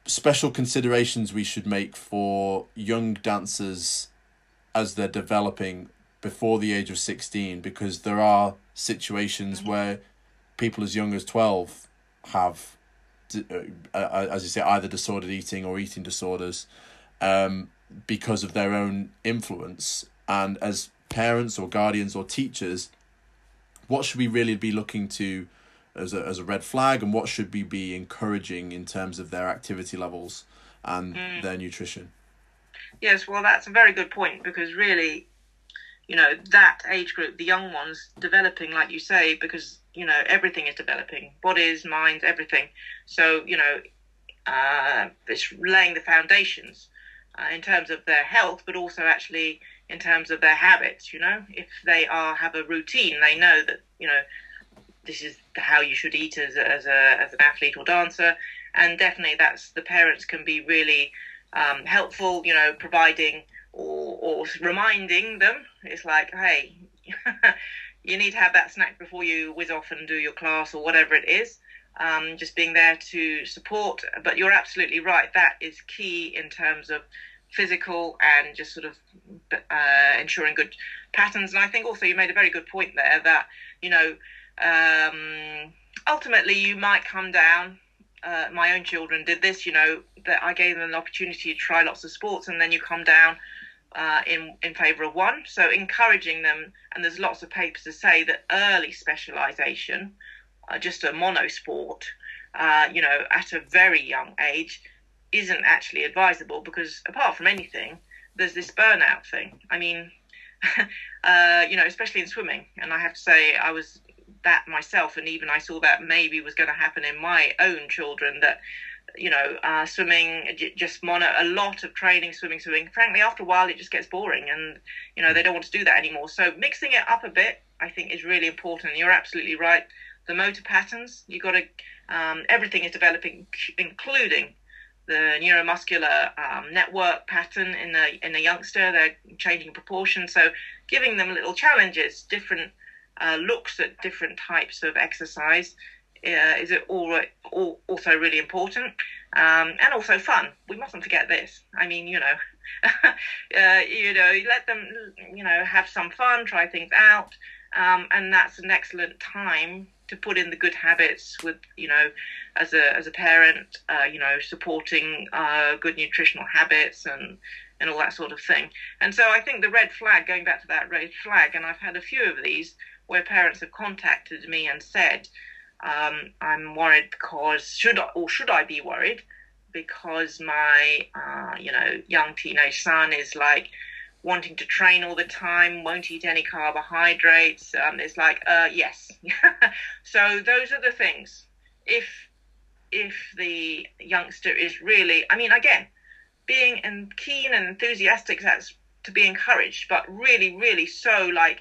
special considerations we should make for young dancers as they're developing before the age of 16 because there are situations mm-hmm. where people as young as 12 have uh, uh, as you say either disordered eating or eating disorders um, because of their own influence and as parents or guardians or teachers what should we really be looking to as a, as a red flag and what should we be encouraging in terms of their activity levels and mm. their nutrition yes well that's a very good point because really you know that age group the young ones developing like you say because you know everything is developing. Bodies minds everything. So you know uh, it's laying the foundations uh, in terms of their health but also actually in terms of their habits you know. If they are have a routine they know that you know this is how you should eat as a, as a as an athlete or dancer. And definitely that's the parents can be really um, helpful you know providing or, or reminding them it's like hey [LAUGHS] you need to have that snack before you whiz off and do your class or whatever it is. Um, just being there to support. But you're absolutely right. That is key in terms of physical and just sort of uh, ensuring good patterns. And I think also you made a very good point there that, you know, um, ultimately you might come down. Uh, my own children did this, you know, that I gave them an opportunity to try lots of sports and then you come down uh, in in favour of one. So encouraging them, and there's lots of papers to say that early specialisation, uh, just a monosport, uh, you know, at a very young age, isn't actually advisable because apart from anything, there's this burnout thing. I mean, [LAUGHS] uh, you know, especially in swimming, and I have to say I was that myself, and even I saw that maybe was going to happen in my own children that you know, uh, swimming, just mono, a lot of training, swimming, swimming. Frankly, after a while, it just gets boring and, you know, they don't want to do that anymore. So mixing it up a bit, I think, is really important. You're absolutely right. The motor patterns, you've got to, um, everything is developing, including the neuromuscular um, network pattern in a, in a youngster. They're changing proportion. So giving them little challenges, different uh, looks at different types of exercise uh, is it all, all, also really important um, and also fun. We mustn't forget this. I mean, you know, [LAUGHS] uh, you know, let them, you know, have some fun, try things out, um, and that's an excellent time to put in the good habits with, you know, as a as a parent, uh, you know, supporting uh, good nutritional habits and and all that sort of thing. And so I think the red flag, going back to that red flag, and I've had a few of these where parents have contacted me and said um, I'm worried because should I, or should I be worried because my uh, you know young teenage son is like wanting to train all the time, won't eat any carbohydrates. Um, it's like uh, yes. [LAUGHS] so those are the things. If if the youngster is really, I mean, again, being and keen and enthusiastic, that's to be encouraged, but really, really so like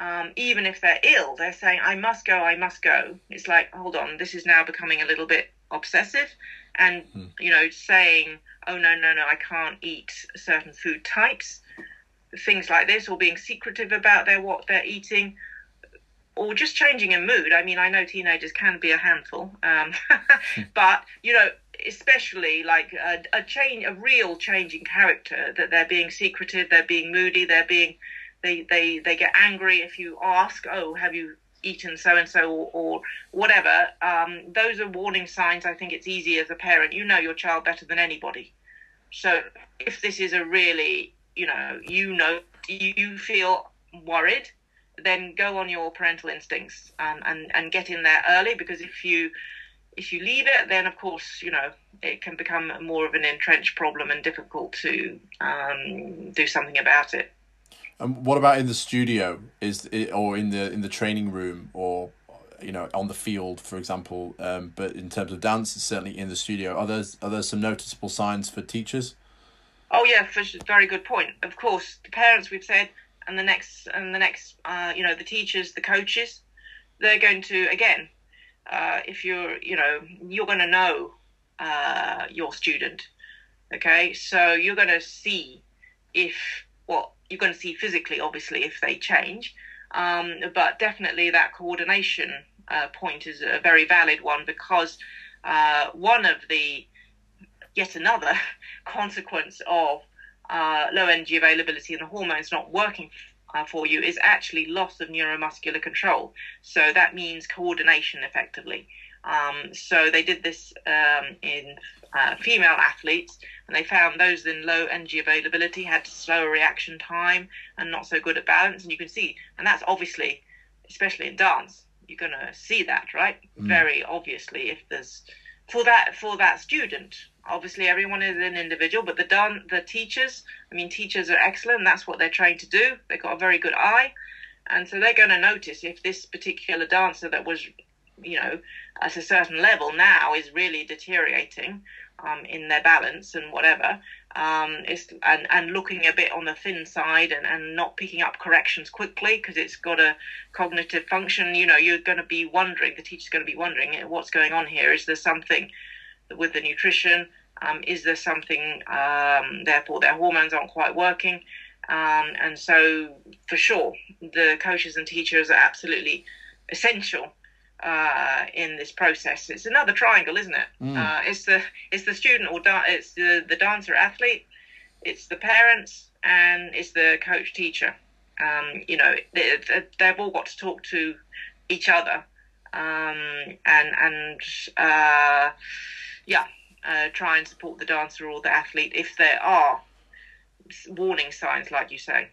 um, even if they're ill, they're saying, I must go, I must go. It's like, hold on, this is now becoming a little bit obsessive. And, hmm. you know, saying, oh, no, no, no, I can't eat certain food types, things like this, or being secretive about their what they're eating, or just changing a mood. I mean, I know teenagers can be a handful, um, hmm. [LAUGHS] but, you know, especially like a, a change, a real change in character, that they're being secretive, they're being moody, they're being they they they get angry if you ask, oh, have you eaten so and so or whatever. Um, those are warning signs. I think it's easy as a parent. You know your child better than anybody. So if this is a really, you know, you know, you feel worried, then go on your parental instincts um, and and get in there early because if you if you leave it, then of course you know it can become more of an entrenched problem and difficult to um, do something about it. And what about in the studio? Is it, or in the in the training room, or you know, on the field, for example? Um, but in terms of dance, certainly in the studio. Are there are there some noticeable signs for teachers? Oh yeah, for very good point. Of course, the parents we've said, and the next and the next, uh, you know, the teachers, the coaches, they're going to again. Uh, if you're, you know, you're going to know uh, your student. Okay, so you're going to see if what you're going to see physically, obviously, if they change. Um, but definitely that coordination uh, point is a very valid one because uh, one of the yet another [LAUGHS] consequence of uh, low energy availability and the hormones not working uh, for you is actually loss of neuromuscular control. So that means coordination effectively. Um, so they did this um, in uh, female athletes, and they found those in low energy availability had slower reaction time and not so good at balance. And you can see, and that's obviously, especially in dance, you're going to see that, right? Mm. Very obviously, if there's for that for that student. Obviously, everyone is an individual, but the done the teachers. I mean, teachers are excellent. That's what they're trained to do. They've got a very good eye, and so they're going to notice if this particular dancer that was, you know, at a certain level now is really deteriorating um, in their balance and whatever. Um, it's, and, and looking a bit on the thin side and, and not picking up corrections quickly because it's got a cognitive function. You know, you're going to be wondering, the teacher's going to be wondering what's going on here. Is there something with the nutrition? Um, is there something, um, therefore, their hormones aren't quite working? Um, and so, for sure, the coaches and teachers are absolutely essential uh, in this process. It's another triangle, isn't it? Mm. Uh, it's the it's the student or da- it's the the dancer athlete, it's the parents, and it's the coach teacher. Um, you know, they, have all got to talk to each other, um, and and uh, yeah, uh, try and support the dancer or the athlete if there are warning signs, like you say.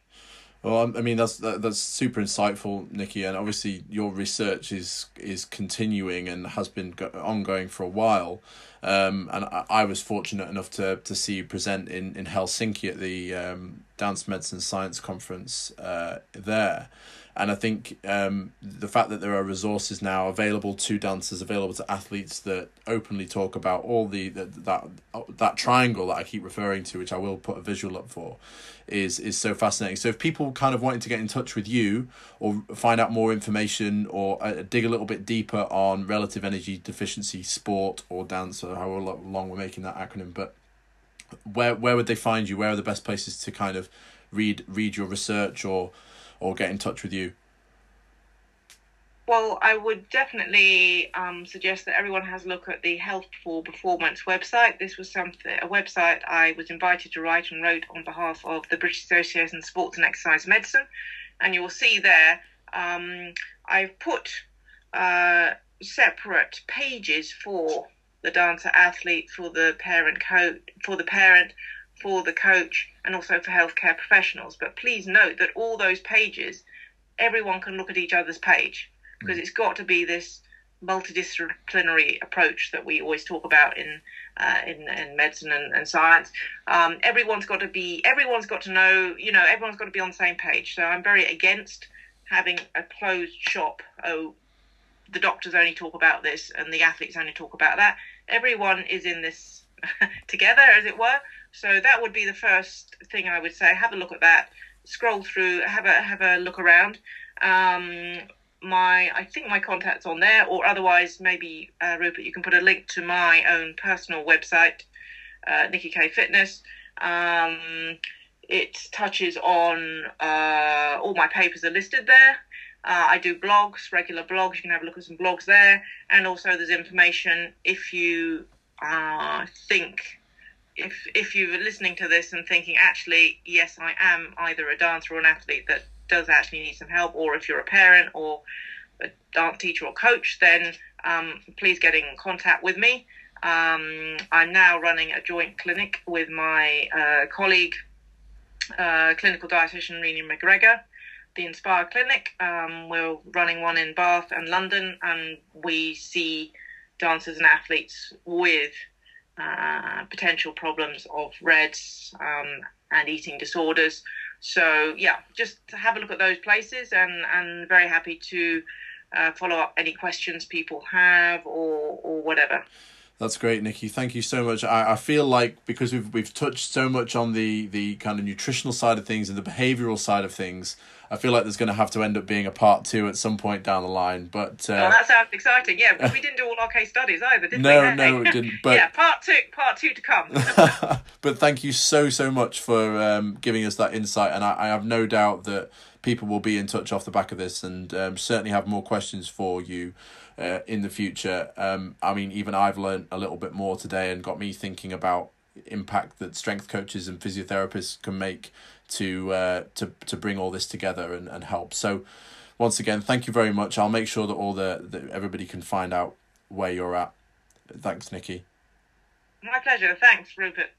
Well, I mean that's that, that's super insightful, Nicky, and obviously your research is is continuing and has been go- ongoing for a while. Um, and I, I was fortunate enough to to see you present in in Helsinki at the um, Dance Medicine Science Conference uh, there. And I think um, the fact that there are resources now available to dancers, available to athletes that openly talk about all the, the that that triangle that I keep referring to, which I will put a visual up for, is is so fascinating. So if people kind of wanting to get in touch with you or find out more information or uh, dig a little bit deeper on relative energy deficiency sport or dance or however long we're making that acronym, but where where would they find you? Where are the best places to kind of read read your research or or get in touch with you? Well, I would definitely um, suggest that everyone has a look at the Health for Performance website. This was something a website I was invited to write and wrote on behalf of the British Association of Sports and Exercise Medicine, and you will see there um, I've put uh, separate pages for the dancer athlete, for the parent coach, for the parent, for the coach, and also for healthcare professionals. But please note that all those pages, everyone can look at each other's page because mm. it's got to be this multidisciplinary approach that we always talk about in uh, in, in medicine and, and science. Um, everyone's got to be, everyone's got to know, you know, everyone's got to be on the same page. So I'm very against having a closed shop. Oh, the doctors only talk about this and the athletes only talk about that. Everyone is in this [LAUGHS] together, as it were. So that would be the first thing I would say. Have a look at that. Scroll through. Have a have a look around. Um, my I think my contacts on there, or otherwise maybe uh, Rupert, you can put a link to my own personal website, uh, Nicky Keay Fitness. Um, it touches on uh, all my papers are listed there. Uh, I do blogs, regular blogs. You can have a look at some blogs there, and also there's information if you uh, think if if you're listening to this and thinking actually yes I am either a dancer or an athlete that does actually need some help, or if you're a parent or a dance teacher or coach, then um, please get in contact with me. Um, I'm now running a joint clinic with my uh, colleague, uh, clinical dietitian Renee McGregor, the Inspire Clinic. Um, we're running one in Bath and London, and we see dancers and athletes with uh, potential problems of RED-S um, and eating disorders. So yeah, just to have a look at those places, and and very happy to uh, follow up any questions people have or or whatever. That's great, Nicky. Thank you so much. I, I feel like because we've we've touched so much on the the kind of nutritional side of things and the behavioral side of things, I feel like there's going to have to end up being a part two at some point down the line. But uh, oh, that sounds exciting. Yeah, because we didn't do all our case studies either, did no, we? No, no, didn't. But [LAUGHS] yeah, part two, part two to come. [LAUGHS] [LAUGHS] but thank you so so much for um, giving us that insight, and I, I have no doubt that people will be in touch off the back of this, and um, certainly have more questions for you uh, in the future. Um, I mean, even I've learned a little bit more today and got me thinking about impact that strength coaches and physiotherapists can make to uh, to to bring all this together and, and help. So once again, thank you very much. I'll make sure that all the that everybody can find out where you're at. Thanks, Nicky. My pleasure. Thanks, Rupert.